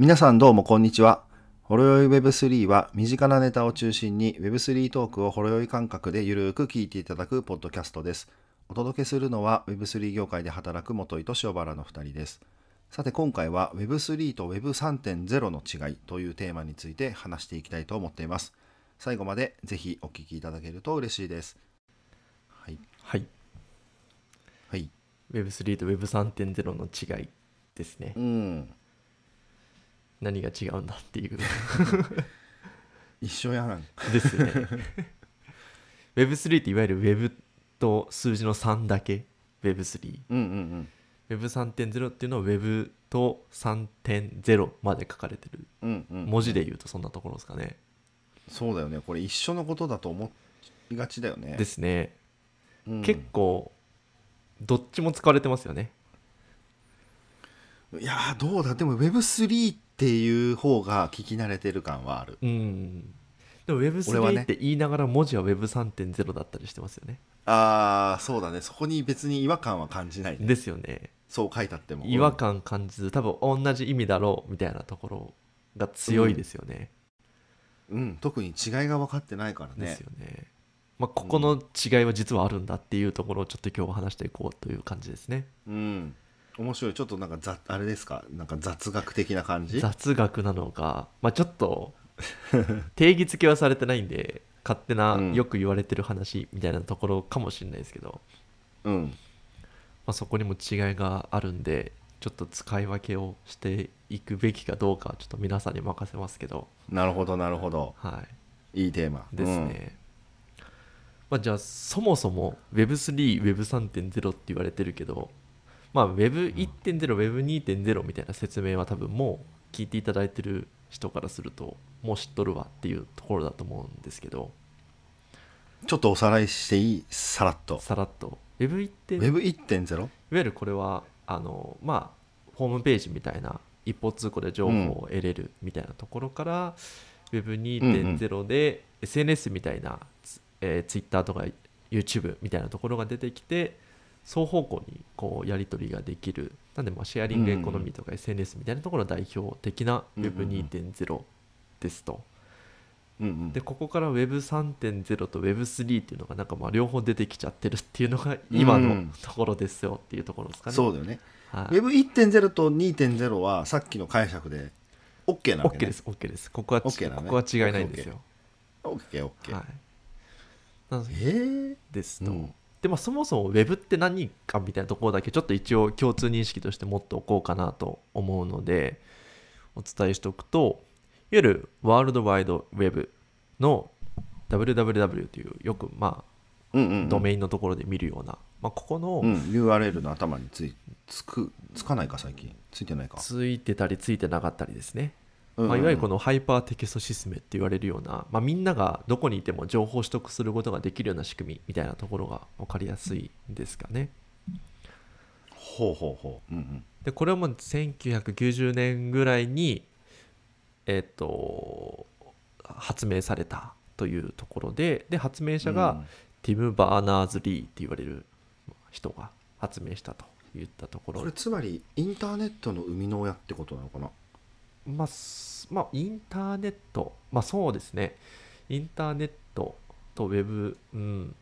皆さんどうもこんにちは。ほろよい Web3 は身近なネタを中心に Web3 トークをほろよい感覚でゆるーく聞いていただくポッドキャストです。お届けするのは Web3 業界で働く元井と塩原の2人です。さて今回は Web3 と Web3.0 の違いというテーマについて話していきたいと思っています。最後までぜひお聞きいただけると嬉しいです。はい。はい。はい。Web3 と Web3.0 の違いですねう。ん。何が違うんだっていう。一緒やん。ですね。Web3 っていわゆる Web と数字の3だけ Web3。うんうんうん。Web3.0 っていうのは Web と3.0まで書かれてる。うんうん、文字で言うとそんなところですかね。そうだよねこれ一緒のことだと思いがちだよねですね。うん結構、どっちも使われてますよね。いやーどうだ？でも Web3 っていう方が聞き慣れてる感はあるうん。でも俺は Web3 ねって言いながら文字は Web3.0 だったりしてますよね。ああそうだねそこに別に違和感は感じないねですよね。そう書いてあっても違和感感じず多分同じ意味だろうみたいなところが強いですよね。うん、うん特に違いが分かってないからねですよね。まあ、ここの違いは実はあるんだっていうところをちょっと今日は話していこうという感じですね。うん面白い。ちょっとなんかざあれですか？なんか雑学的な感じ？雑学なのか、まあ、ちょっと 定義付けはされてないんで勝手なうん。よく言われてる話みたいなところかもしれないですけど、うん。まあ、そこにも違いがあるんでちょっと使い分けをしていくべきかどうかはちょっと皆さんに任せますけど、なるほどなるほど。はい、いいテーマ。ですね、まあ、じゃあそもそも Web3、Web3.0 って言われてるけど、まあ、Web1.0、Web2.0 みたいな説明は多分もう聞いていただいてる人からするともう知っとるわっていうところだと思うんですけど。うんちょっとおさらいしていい？さらっと。さらっと。Web1.0 い Web1.0? わゆるこれはあのまあホームページみたいな一方通行で情報を得れるみたいなところから、Web2.0 で SNS みたいな、つえー、Twitter とか YouTube みたいなところが出てきて双方向にこうやり取りができる。なんでまあシェアリングエコノミーとか SNS みたいなところが代表的なうんうんうん。Web2.0 ですと。でここから Web3.0 と Web3 っていうのがなんかまあ両方出てきちゃってるっていうのが今のうんところですよっていうところですかね。そうだよね。はい、Web1.0 と2.0はさっきの解釈で OK なわけ、OK ね、です OK です。ここはち OK ね。ここは違いないんですよ。OKOK、はい、なのでえー？ですと。うんでまあそもそも Web って何かみたいなところだけちょっと一応共通認識として持っておこうかなと思うのでお伝えしておくといわゆるワールドワイドウェブの www というよくまうんうんうん。あドメインのところで見るような、まあ、ここのうん、URL の頭についつくつかないか最近？ついてないか、ついてたりついてなかったりですねまあ、いわゆるこのハイパーテキストシステムって言われるような、まあ、みんながどこにいても情報を取得することができるような仕組みみたいなところが分かりやすいですかね。ほうほうほう、うんうん、でこれはもう1990年ぐらいにえっ、と発明されたというところでで発明者がティム・バーナーズ・リーって言われる人が発明したといったところ。うんこれつまりインターネットの生みの親ってことなのかな？まあ、すまあ、インターネット、まあそうですね、インターネットとウェブ、うん、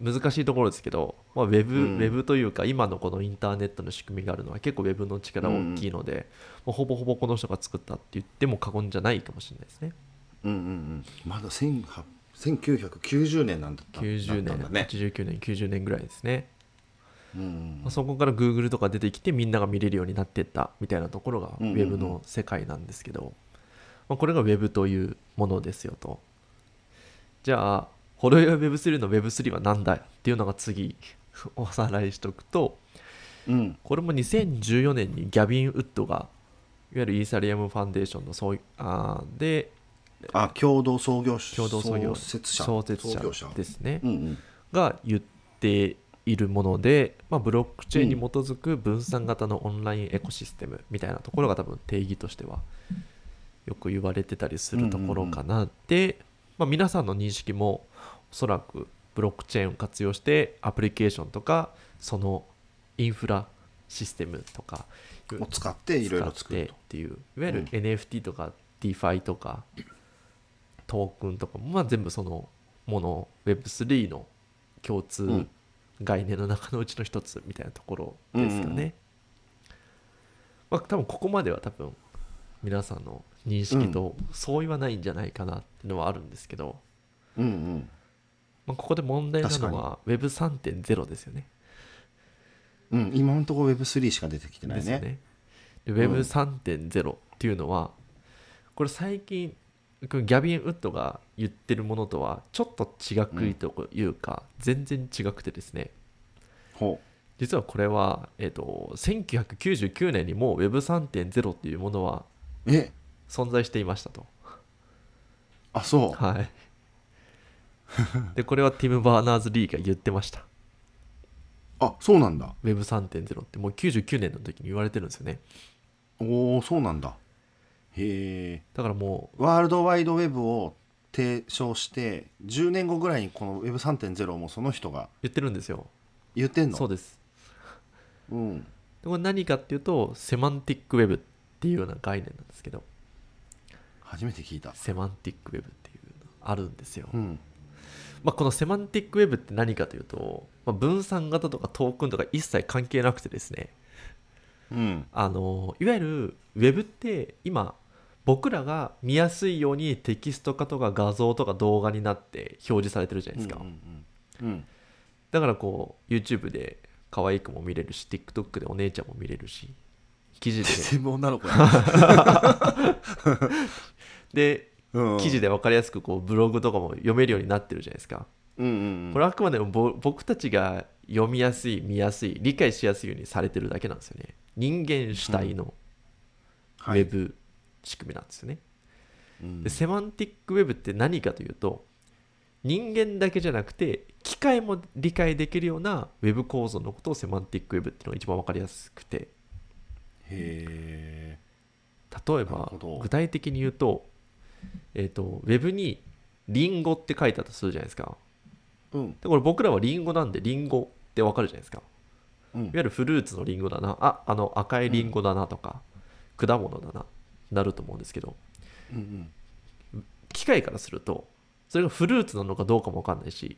難しいところですけど、まあ、ウェブ、うん。ウェブというか、今のこのインターネットの仕組みがあるのは結構ウェブの力大きいので、もうほぼほぼこの人が作ったって言っても過言じゃないかもしれないですね。うんうんうん。まだ18 1990年なんだった90年、ね、89年、90年ぐらいですね。まあ、そこから Google とか出てきてみんなが見れるようになっていったみたいなところがウうんうんうん。ェブの世界なんですけど、まあ、これが Web というものですよと。じゃあホロヨ Web3 の Web3 は何だっていうのが次おさらいしておくとうん。これも2014年にギャビン・ウッドがいわゆるイーサリアムファンデーションのそういあーであ共同創業者共同創業創設者創設創業者ですね、うんうん。が言っているもので、まあ、ブロックチェーンに基づく分散型のオンラインエコシステムみたいなところが多分定義としてはよく言われてたりするところかなで、まあ、皆さんの認識もおそらくブロックチェーンを活用してアプリケーションとかそのインフラシステムとかを使っていろいろ使って作ると。っていういわゆるうん。NFT とか DeFi とかトークンとかもまあ全部そのもの Web3 の共通ん概念の中のうちの一つみたいなところですかね、うんまあ多分ここまでは多分皆さんの認識と相違はないんじゃないかなっていうのはあるんですけど、うんうん。まあ、ここで問題なのは Web3.0 ですよね。うん今のところ Web3 しか出てきてないね。ですよね。で Web3.0 っていうのは、これ最近ギャビン・ウッドが言ってるものとはちょっと違くいというか、全然違くてですね。ほ実はこれは、えっと1999年にもう Web3.0 っていうものは存在していましたと。あそう。はい、でこれはティム・バーナーズ・リーが言ってました。あそうなんだ。Web3.0 ってもう99年の時に言われてるんですよね。おおそうなんだへえ。だからもうワールドワイドウェブを提唱して10年後ぐらいにこの Web3.0 もその人が言ってるんですよ。言ってんの？そうです。うん。でこれ何かっていうとセマンティックウェブっていうような概念なんですけど。初めて聞いた。セマンティックウェブっていうのがあるんですよ、うん。まあ、このセマンティックウェブって何かというと、まあ、分散型とかトークンとか一切関係なくてですね。うん。あのいわゆるウェブって今僕らが見やすいようにテキスト化とか画像とか動画になって表示されてるじゃないですか、うんうんうん。だからこう YouTube で可愛い子も見れるし TikTok でお姉ちゃんも見れるし記事で。全部女の子や、でうん、記事で分かりやすくこうブログとかも読めるようになってるじゃないですか。うんうんうん。これはあくまでもぼ僕たちが読みやすい、見やすい、理解しやすいようにされてるだけなんですよね。人間主体のウはい。ェブ仕組みなんですよね。うん。でセマンティックウェブって何かというと人間だけじゃなくて機械も理解できるようなウェブ構造のことをセマンティックウェブっていうのが一番分かりやすくて。へ例えば具体的に言うと,、えー、とウェブにリンゴって書いてあったとするじゃないですか。えうん。でこれ僕らはリンゴなんでリンゴってわかるじゃないですか。うん。いわゆるフルーツのリンゴだな、ああの赤いリンゴだなとか、果物だな、なると思うんですけど、うん機械からすると、それがフルーツなのかどうかもわかんないし、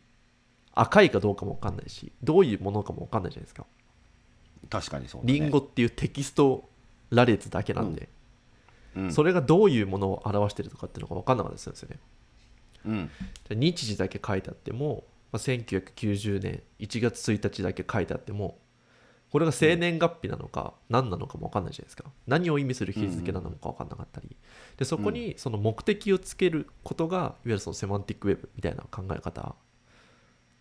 赤いかどうかもわかんないし、どういうものかもわかんないじゃないですか。うん確かにそうだね。リンゴっていうテキスト羅列だけなんで、うん。それがどういうものを表してるとかっていうのがわかんなかったりするんですよね。うん。で日時だけ書いてあっても、まあ、1990年1月1日だけ書いてあってもこれが生年月日なのか何なのかも分かんないじゃないですか。何を意味する日付なのか分かんなかったり。でそこにその目的をつけることがいわゆるそのセマンティックウェブみたいな考え方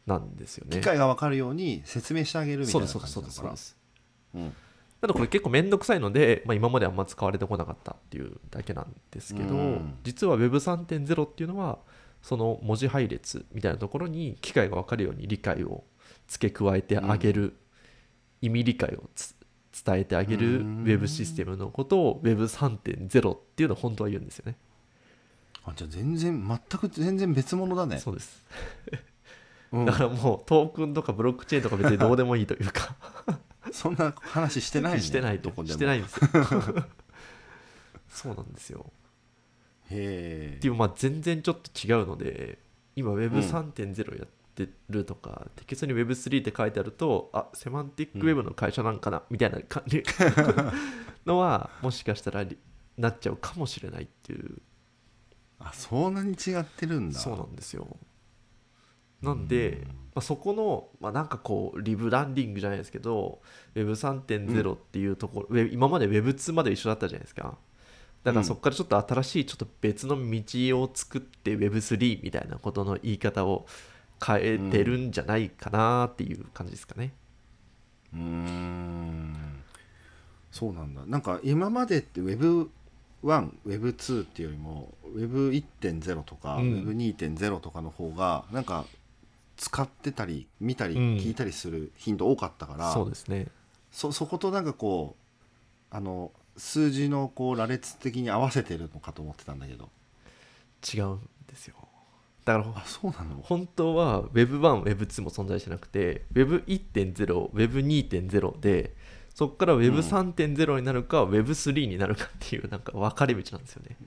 なんですよね。機械が分かるように説明してあげるみたそいうな感じですそうですそうですそうです。うん。ただこれ結構面倒くさいので、まあ、今まであんま使われてこなかったっていうだけなんですけど、うん。実は Web3.0 っていうのはその文字配列みたいなところに機械が分かるように理解を付け加えてあげる、意味理解をつ伝えてあげるうん。Web システムのことを Web3.0 っていうのを本当は言うんですよね。あじゃあ全然全く全然別物だね。そうです。うん。だからもうトークンとかブロックチェーンとか別にどうでもいいというか。そんな話してないね。してないどこでも。してないんですよ。そうなんですよ。へえっていうまあ全然ちょっと違うので今 Web3.0 やってるとか、テキストに Web3 って書いてあるとあセマンティックウェブの会社なんかな、みたいな感じ のはもしかしたらりなっちゃうかもしれないっていう。あそんなに違ってるんだ。そうなんですよ。なんで、まあ、そこの、まあ、なんかこうリブランディングじゃないですけど Web3.0 っていうところ、ウェブ今まで Web2 まで一緒だったじゃないですか。だからそこからちょっと新しいちょっと別の道を作って Web3 みたいなことの言い方を変えてるんじゃないかなっていう感じですかね、うーん。そうなんだ。なんか今までって Web1Web2 っていうよりも Web1.0 とか、うん。Web2.0 とかの方がなんか使ってたり見たりうん。聞いたりする頻度多かったから、そうですね。そそことなんかこうあの数字のこう羅列的に合わせてるのかと思ってたんだけど。違うんですよだからあそうなの？本当は Web1、Web2 も存在してなくて Web1.0、Web2.0 でそこから Web3.0 になるか Web3 になるかっていうなんか分かれ道なんですよね。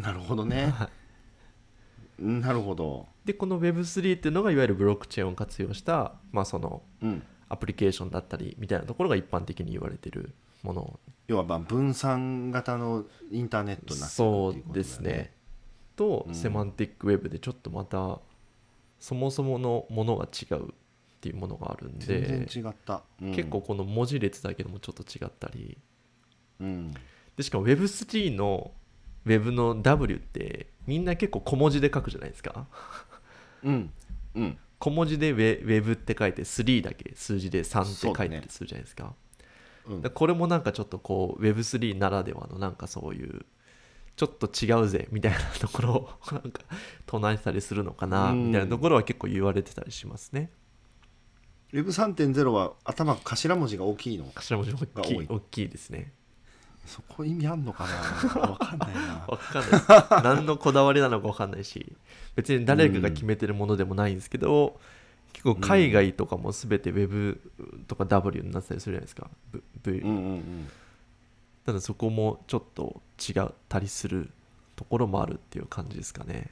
なるほどね。はい。なるほど。でこの Web3 っていうのがいわゆるブロックチェーンを活用した、まあ、そのうん。アプリケーションだったりみたいなところが一般的に言われてるもの。要はまあ分散型のインターネットになってるそうですねと、うん。セマンティックウェブでちょっとまたそもそものものが違うっていうものがあるん全で然違った、うん。結構この文字列だけでもちょっと違ったり。うん。でしかも Web3 の Web の W ってみんな結構小文字で書くじゃないですか。うん。うん。小文字でウェ Web って書いて3だけ数字で3って書いてたりするじゃないですか。これもなんかちょっとこう Web3 ならではのなんかそういうちょっと違うぜみたいなところを なんか唱えてたりするのかなうん。みたいなところは結構言われてたりしますね。Web3.0 は頭頭文字が大きいの？頭文字大きいい。大きいですね。そこ意味あんのかな？わかんないな。わかんない。何のこだわりなのかわかんないし別に誰かが決めてるものでもないんですけど、結構海外とかも全て Web とか W になってたりするじゃないですか、v v うんうんただそこもちょっと違ったりするところもあるっていう感じですかね。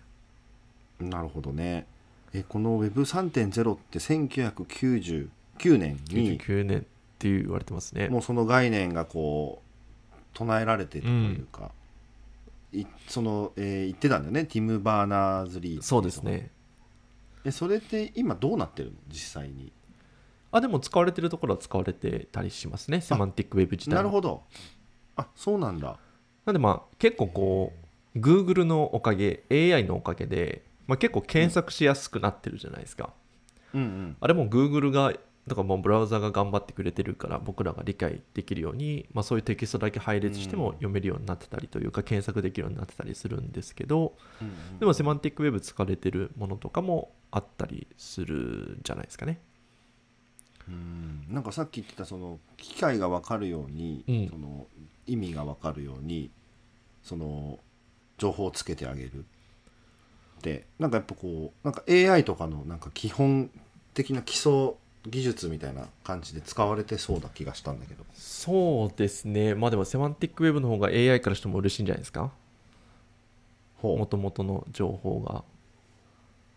うんなるほどね。えこの Web3.0 って1999年に99年って言われてますね。もうその概念がこう唱えられてたというか、いその、えー言ってたんだよね。ティム・バーナーズ・リーそうですね。えそれって今どうなってるの？実際に。あでも使われてるところは使われてたりしますね。セマンティックウェブ自体も。なるほどあそうなんだ。なんでまあ結構こう Google のおかげ AI のおかげで、まあ、結構検索しやすくなってるじゃないですか、うんうん。あれも Google がだからもうブラウザが頑張ってくれてるから僕らが理解できるように、まあ、そういうテキストだけ配列しても読めるようになってたりというか検索できるようになってたりするんですけどうんうん。でもセマンティックウェブ使われてるものとかもあったりするんじゃないですかね。うん。なんかさっき言ってたその機械が分かるように、うん。その意味が分かるようにその情報をつけてあげる。でなんかやっぱこうなんか AI とかのなんか基本的な基礎技術みたいな感じで使われてそうな気がしたんだけど。そうですね。まあでもセマンティックウェブの方が AI からしても嬉しいんじゃないですか？ほもともとの情報が。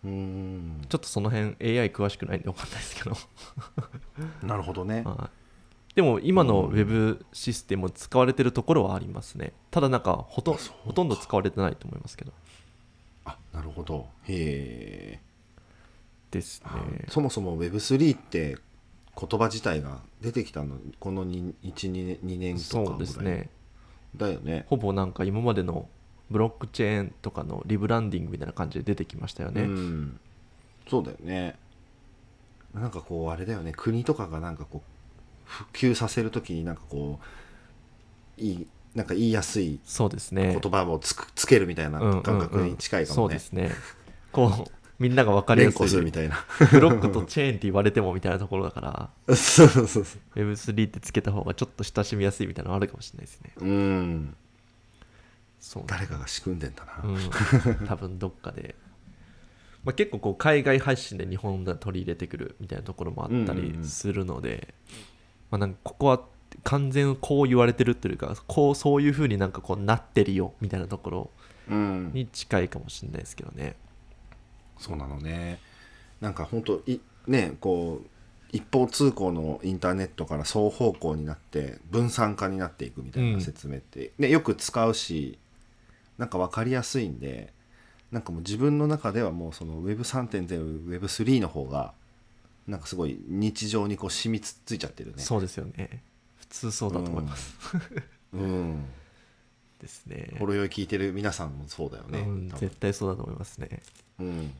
ううん。ちょっとその辺 AI 詳しくないんで分かんないですけど。なるほどね。はいでも今のうん。Web システムを使われてるところはありますね。ただなんかほとほとんど使われてないと思いますけど。あなるほど。へえ。ですね。そもそも Web3 って言葉自体が出てきたのこの12年2年とそうですね。だよね。ほぼなんか今までのブロックチェーンとかのリブランディングみたいな感じで出てきましたよね、うん、そうだよね。なんかこうあれだよね。国とかがなんかこう普及させるときになんかこういいなんか言いやすいそうですね。言葉をつくつけるみたいなうんうんうん。感覚に近いかもね。そうですね。こう みんなが分かりや連すいみたいな。ブロックとチェーンって言われてもみたいなところだから。そうそうそう Web3 ってつけた方がちょっと親しみやすいみたいなのあるかもしれないですね。うん。そう誰かが仕組んでんだな、うん、多分どっかで、まあ、結構こう海外発信で日本で取り入れてくるみたいなところもあったりするので、まあ、なんかここは完全こう言われてるというかこうそういうふうになんかこうなってるよみたいなところうん、に近いかもしれないですけどね。そうなのね。なんか本当いねこう一方通行のインターネットから双方向になって分散化になっていくみたいな説明って、ね、よく使うしなんか分かりやすいんでなんかもう自分の中ではもうその Web3.0 Web3 の方がなんかすごい日常にこう染みつついちゃってるね。そうですよね。普通そうだと思います、うん。ですね。ほろ酔い聞いてる皆さんもそうだよね、うん、絶対そうだと思いますね。うん。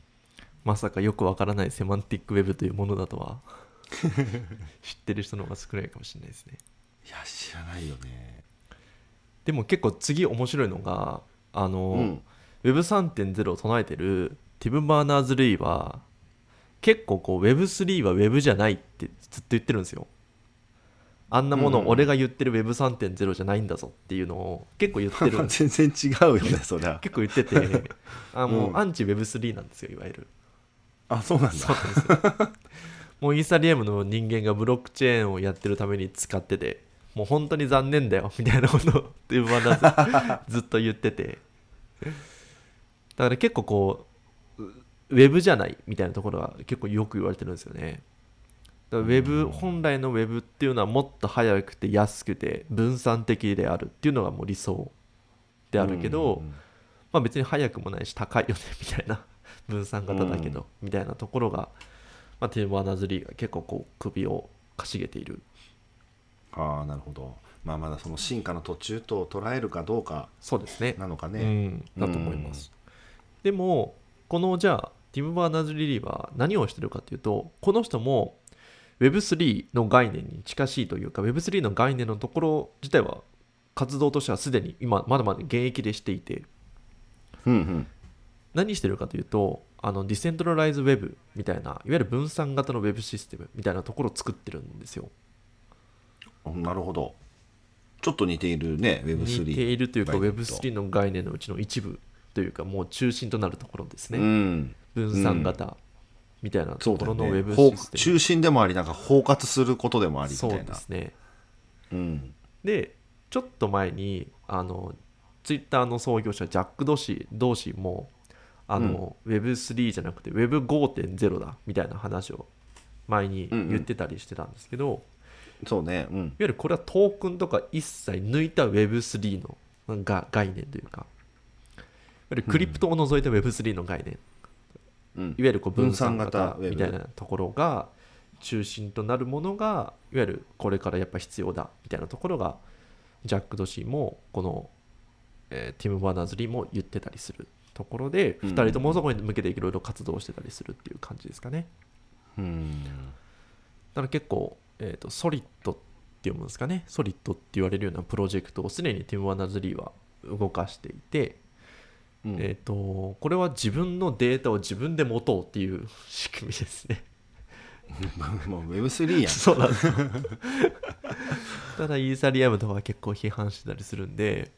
まさかよくわからないセマンティックウェブというものだとは。知ってる人の方が少ないかもしれないですね。いや知らないよね。でも結構次面白いのがあの、うん。Web3.0 を唱えてるティム・バーナーズ・ルイは結構こう Web3 は Web じゃないってずっと言ってるんですよ。あんなもの俺が言ってる Web3.0 じゃないんだぞっていうのを結構言ってる。全然違うよね そりゃ。結構言ってて。あもう、うん。アンチ Web3 なんですよいわゆる。あそうなんだ。そうですよ。もうイーサリアムの人間がブロックチェーンをやってるために使っててもう本当に残念だよみたいなことを ずっと言ってて。だから結構こうウェブじゃないみたいなところが結構よく言われてるんですよね。だからウェブ本来のウェブっていうのはもっと早くて安くて分散的であるっていうのがもう理想であるけど、うんまあ別に早くもないし高いよねみたいな 分散型だけど、みたいなところが、まあ、ティム・バーナーズ・リーが結構こう首をかしげている。ああなるほど。まあまだその進化の途中と捉えるかどうかそうですね。なのかうね、ん、だと思います、でもこのじゃあティム・バーナーズ・リーは何をしてるかというとこの人も Web3 の概念に近しいというか Web3 の概念のところ自体は活動としてはすでに今まだまだ現役でしていて。うん何してるかというとあのディセントラライズウェブみたいないわゆる分散型のウェブシステムみたいなところを作ってるんですよ。うんなるほど。ちょっと似ているね Web3 似ているというか概念と。Web3 の概念のうちの一部というかもう中心となるところですね、うん分散型みたいなところのウェブシステム。中心でもありなんか包括することでもありみたそういなですね。うん。でちょっと前にあのツイッターの創業者ジャック・ドシー同士もあの、Web3 じゃなくて Web5.0 だみたいな話を前に言ってたりしてたんですけど、いわそうね。うん。ゆるこれはトークンとか一切抜いた Web3 のが概念というか。いわゆるクリプトを除いた Web3 の概念、うん。いわゆるこう分散型型みたいなところが中心となるものがいわゆるこれからやっぱ必要だみたいなところがジャック・ドシーもこの、えーティム・バーナーズ・リーも言ってたりするところでうん。2人ともそこに向けていろいろ活動してたりするっていう感じですかね。うん。だから結構、えー、とソリッドって読むんですかね。ソリッドって言われるようなプロジェクトをすでにティム・バーナーズ・リーは動かしていて、うん。えー、とこれは自分のデータを自分で持とうっていう 仕組みですね。もう Web3 やん。そうなんです。よただイーサリアムとかは結構批判してたりするんで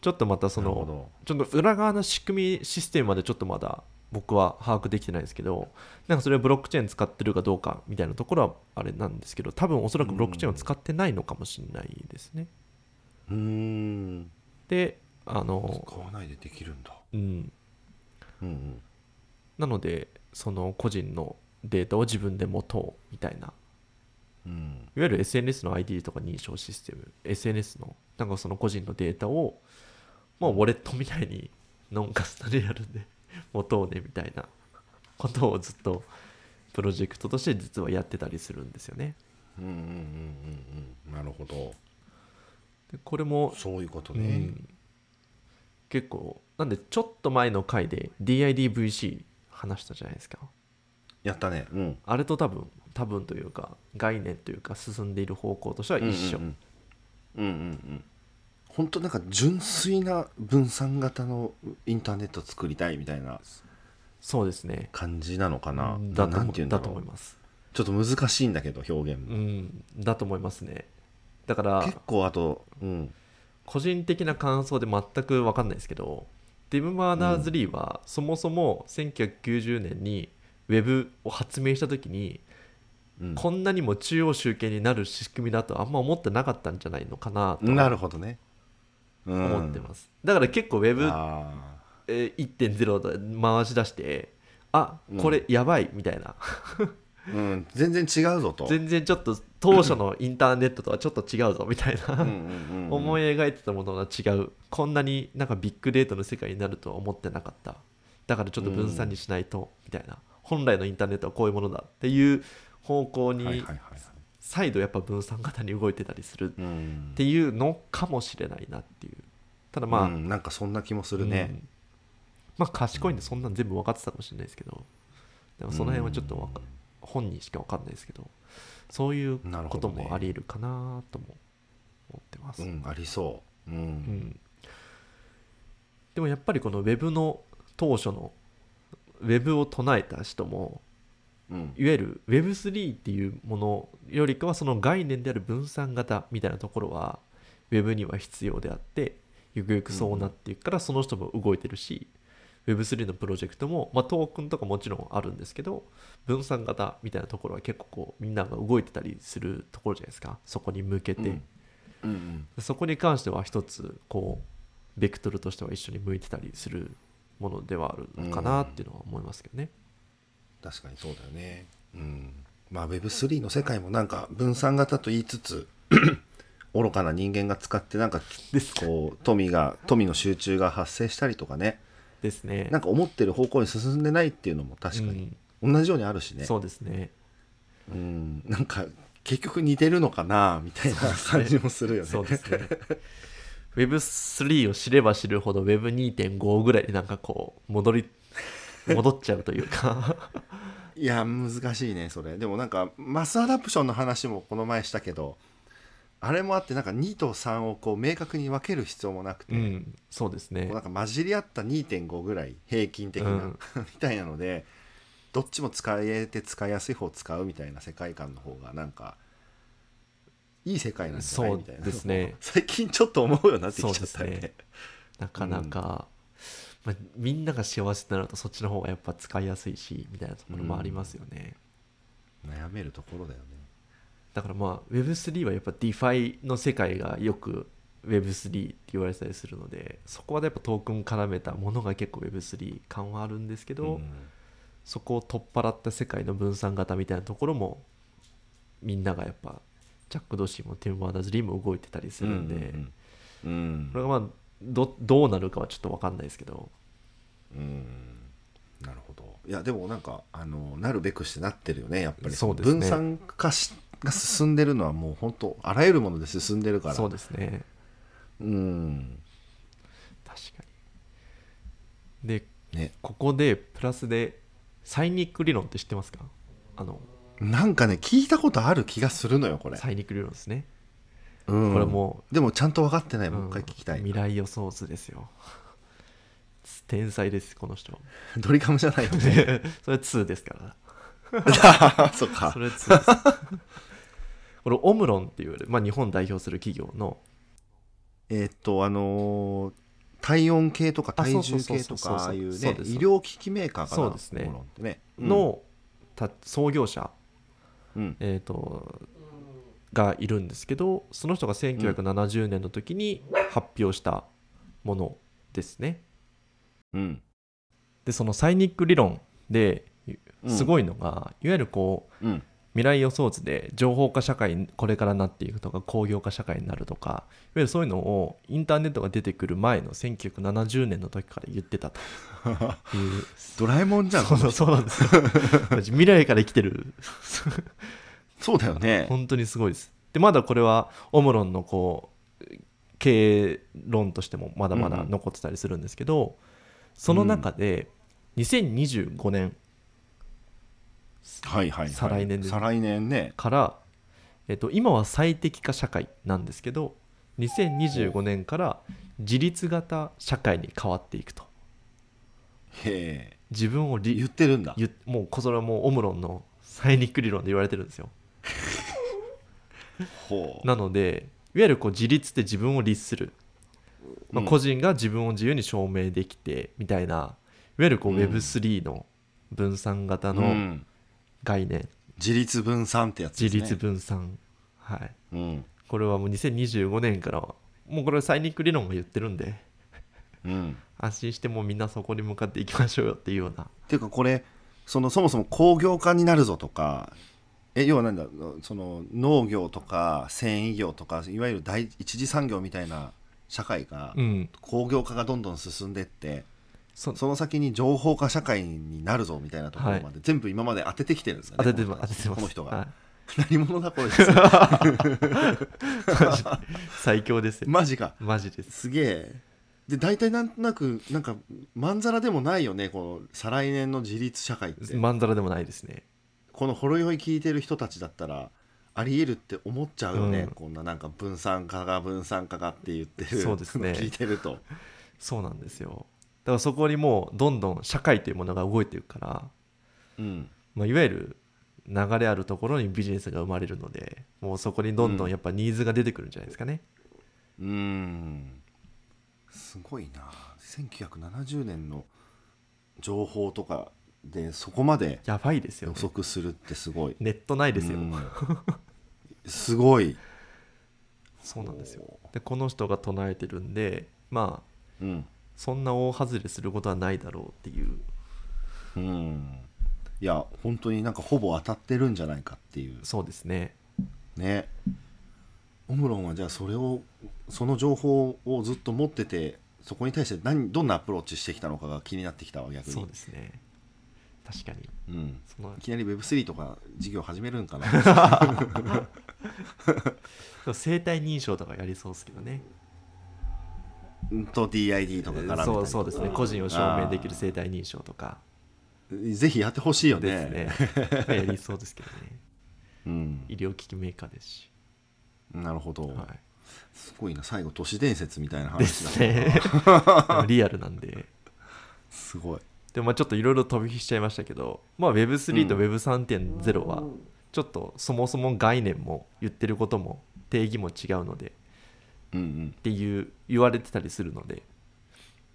ちょっとまたそのちょっと裏側の仕組みシステムまでちょっとまだ僕は把握できてないですけどなんかそれはブロックチェーン使ってるかどうかみたいなところはあれなんですけど多分おそらくブロックチェーンを使ってないのかもしれないですね。うーん。であの使わないでできるんだ。うん。うんうん。なのでその個人のデータを自分で持とうみたいな。いわうんゆる SNS の ID とか認証システム。SNS の。なんかその個人のデータをもうウォレットみたいにノンカスタでやるんで 持とうねみたいな。ことをずっとプロジェクトとして実はやってたりするんですよね。うんうんうんうんうん。なるほど。でこれも、そういうことうねん、結構なんでちょっと前の回で DIDVC 話したじゃないですか。やったね。うん。あれと多分多分というか概念というか進んでいる方向としては一緒、うんうんうん。うんうん本当なんか純粋な分散型のインターネット作りたいみたいなそうですね。感じなのかな。だとななんていうんだと思います。ちょっと難しいんだけど表現うも、ん。だと思いますね。だから結構あとうん個人的な感想で全く分かんないですけどティム・バーナーズ・リーはそもそも1990年にウェブを発明した時にうん。こんなにも中央集権になる仕組みだとあんま思ってなかったんじゃないのかなとなるほどね、うん、思ってます、だから結構ウェブあえー1.0で回し出してあこれやばいみたいな、ーうん、全然違うぞと。全然ちょっと当初のインターネットとはちょっと違うぞみたいな、うんうんうんうん。思い描いてたものが違う。こんなになんかビッグデータの世界になるとは思ってなかった。だからちょっと分散にしないと、みたいな。本来のインターネットはこういうものだっていう方向に再度やっぱ分散型に動いてたりするっうんていうのかもしれないなっていう。ただまあ、うん、なんかそんな気もするね、うん。まあ賢いんでそんなん全部分かってたかもしれないですけど。でもその辺はちょっとわか本人しか分かんないですけどそういうこともあり得るかなとも思ってます、うん、ありそう、うん。うん。でもやっぱりこの Web の当初の Web を唱えた人もうん。いわゆる Web3 っていうものよりかはその概念である分散型みたいなところは Web には必要であってゆくゆくそうなっていくからその人も動いてるし、Web3 のプロジェクトも、まあ、トークンとかもちろんあるんですけど分散型みたいなところは結構こうみんなが動いてたりするところじゃないですか。そこに向けて、うん。うんうん。そこに関しては一つこうベクトルとしては一緒に向いてたりするものではあるのかなっていうのは思いますけどね。確かにそうだよね。うん。まあ Web3 の世界もなんか分散型と言いつつ 愚かな人間が使ってなんか？こう富が富の集中が発生したりとかねですね。なんか思ってる方向に進んでないっていうのも確かに同じようにあるしね、そうですね。うん、なんか結局似てるのかなみたいな感じもするよね。そうですね。Web3 を知れば知るほど Web2.5 ぐらいになんかこう戻り戻っちゃうというかいや難しいねそれでもなんかマスアダプションの話もこの前したけどあれもあってなんか2と3をこう明確に分ける必要もなくて、うんそうですね。なんか混じり合った2.5ぐらい平均的な、うん。みたいなのでどっちも使えて使いやすい方を使うみたいな世界観の方がなんかいい世界なんじゃないみたいなですね。最近ちょっと思うようになってきちゃったよねそうですなかなか、まあ、みんなが幸せになるとそっちの方がやっぱ使いやすいしみたいなところもありますよね、悩めるところだよねだからまあ Web3 はやっぱ DeFi の世界がよく Web3 って言われてたりするのでそこはやっぱトークン絡めたものが結構 Web3 感はあるんですけど、うんそこを取っ払った世界の分散型みたいなところもみんながやっぱジャック・ドシーもティム・バーナーズ・リーも動いてたりするんで、うんうんうん。これがまあどどうなるかはちょっと分かんないですけど。うん。なるほど。いやでもなんかあのなるべくしてなってるよねやっぱり。分散化しが進んでるのはもう本当あらゆるもので進んでるから。そうですね。うん。確かに。でね。ここでプラスでサイニック理論って知ってますか？あのなんかね聞いたことある気がするのよこれ、サイニック理論ですね、うん。これもでもちゃんと分かってない、うん。もう一回聞きたい。未来予想図ですよ。天才ですこの人。ドリカムじゃないよね。それ2ですから。そっか。それ2ですこれオムロンっていう、まあ、日本代表する企業のえーっとあのー体温計とかあ体重計とかああいうね医療機器メーカーかなそうですね。モロンってね。の、た創業者、うん。えー、とがいるんですけどその人が1970年の時に発表したものですね。うん。でそのサイニック理論でうん。すごいのが、いわゆるこううん未来予想図で情報化社会にこれからなっていくとか工業化社会になるとかいわゆるそういうのをインターネットが出てくる前の1970年の時から言ってたという。ドラえもんじゃん。そうそうなんですよ。未来から生きてる。そうだよね。本当にすごいです。でまだこれはオムロンのこう経営論としてもまだまだ残ってたりするんですけど、その中で2025年はいはいはい。再来年です。再来年ね。から、えっと、今は最適化社会なんですけど2025年から自立型社会に変わっていくと。へえ。自分をリ言ってるんだ。言もうこそれはもうオムロンのサイニック理論で言われてるんですよ。ほう。なのでいわゆるこう自立って自分を律する、まあ、うん。個人が自分を自由に証明できてみたいないわゆるこううん。Web3 の分散型うのん概念、自立分散ってやつですね。自立分散。はい。うん。これはもう2025年からはもうこれサイニック理論が言ってるんで。うん。安心してもうみんなそこに向かっていきましょうよっていうような。っていうかこれそのそもそも工業化になるぞとかえ要はなんだその農業とか繊維業とかいわゆる第一次産業みたいな社会がうん。工業化がどんどん進んでってそその先に情報化社会になるぞみたいなところまで全部今まで当ててきてるんですよね、当てて当ててます。この人が、はい。何者だこいつ。マ ジ最強ですよ。マジか。マジです。すげえ。で大体なんとなくなんかまんざらでもないよねこの再来年の自立社会って。まんざらでもないですね。このほろ酔い聞いてる人たちだったらありえるって思っちゃうよね、うん。こんななんか分散化が分散化がって言ってる。そうですね。聞いてると。そうなんですよだからそこにもうどんどん社会というものが動いていくから、うん。まあ、いわゆる流れあるところにビジネスが生まれるのでもうそこにどんどんやっぱニーズが出てくるんじゃないですかね、うーん。すごいな。1970年の情報とかでそこまでやばいですよ、予ね、測するってすごい。ネットないですよ、うん。すごい。そうなんですよ。でこの人が唱えてるんでまあうんそんな大外れすることはないだろうっていう。うん。いや本当になんかほぼ当たってるんじゃないかっていう。そうですね。ね。オムロンはじゃあそれをその情報をずっと持っててそこに対して何どんなアプローチしてきたのかが気になってきたわ逆に。そうですね。確かに。うん、そのいきなり Web3 とか授業始めるんかな。生体認証とかやりそうですけどね。うんと DID とかか。らそうそうですね。個人を証明できる生体認証とか。ぜひやってほしいよですね。ねやりそうですけどね。うん、医療機器メーカーですし、なるほど、はすごいな。最後都市伝説みたいな話だすね。リアルなんで。すごい。でもまあちょっといろいろ飛び火しちゃいましたけど、まあ、Web3 と Web3.0 はちょっとそもそも概念も言ってることも定義も違うのでっていう言われてたりするので、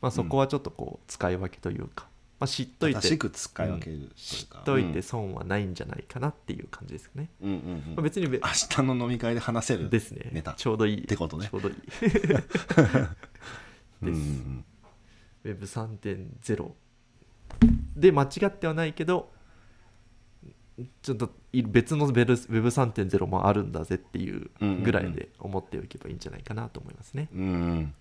まあ、そこはちょっとこう使い分けというか、まあ、知っといて正しく使い分けるというか、知っといて損はないんじゃないかなっていう感じですね、うんうんうん。うんまあ、別にべ明日の飲み会で話せる。ですね。ネタ。ちょうどいい。ってことね。ちょうどいい。です。Web3.0 で間違ってはないけどちょっとい別の Web3.0 もあるんだぜっていうぐらいで思っておけばいいんじゃないかなと思いますね、うんうん。うん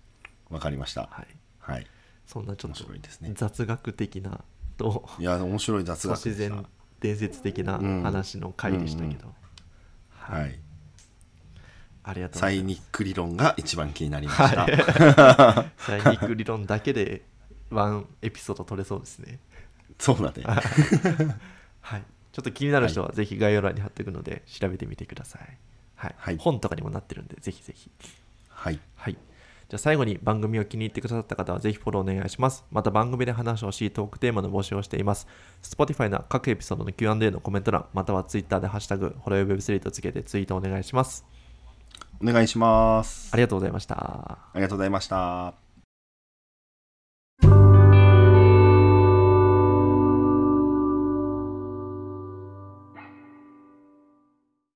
わかりました。はい、はい。そんなちょっ面と白いですね。雑学的なといや面白い雑都学でした。市伝伝説的な話の回でしたけど、はい。ありがとうごサイざいます。ニック理論が一番気になりました、はい。サイニック理論だけでワンエピソード取れそうですね。そうだね。はいちょっと気になる人はぜひ概要欄に貼っておくので調べてみてください、はいはい本とかにもなってるんでぜひぜひはいはい。じゃあ最後に番組を気に入ってくださった方はぜひフォローお願いします。また番組で話してほしいトークテーマの募集をしています。Spotify の各エピソードの Q&A のコメント欄、または Twitter でハッシュタグ、ホロヨ Web3 とつけてツイートお願いします。お願いしますありがとうございました。ありがとうございました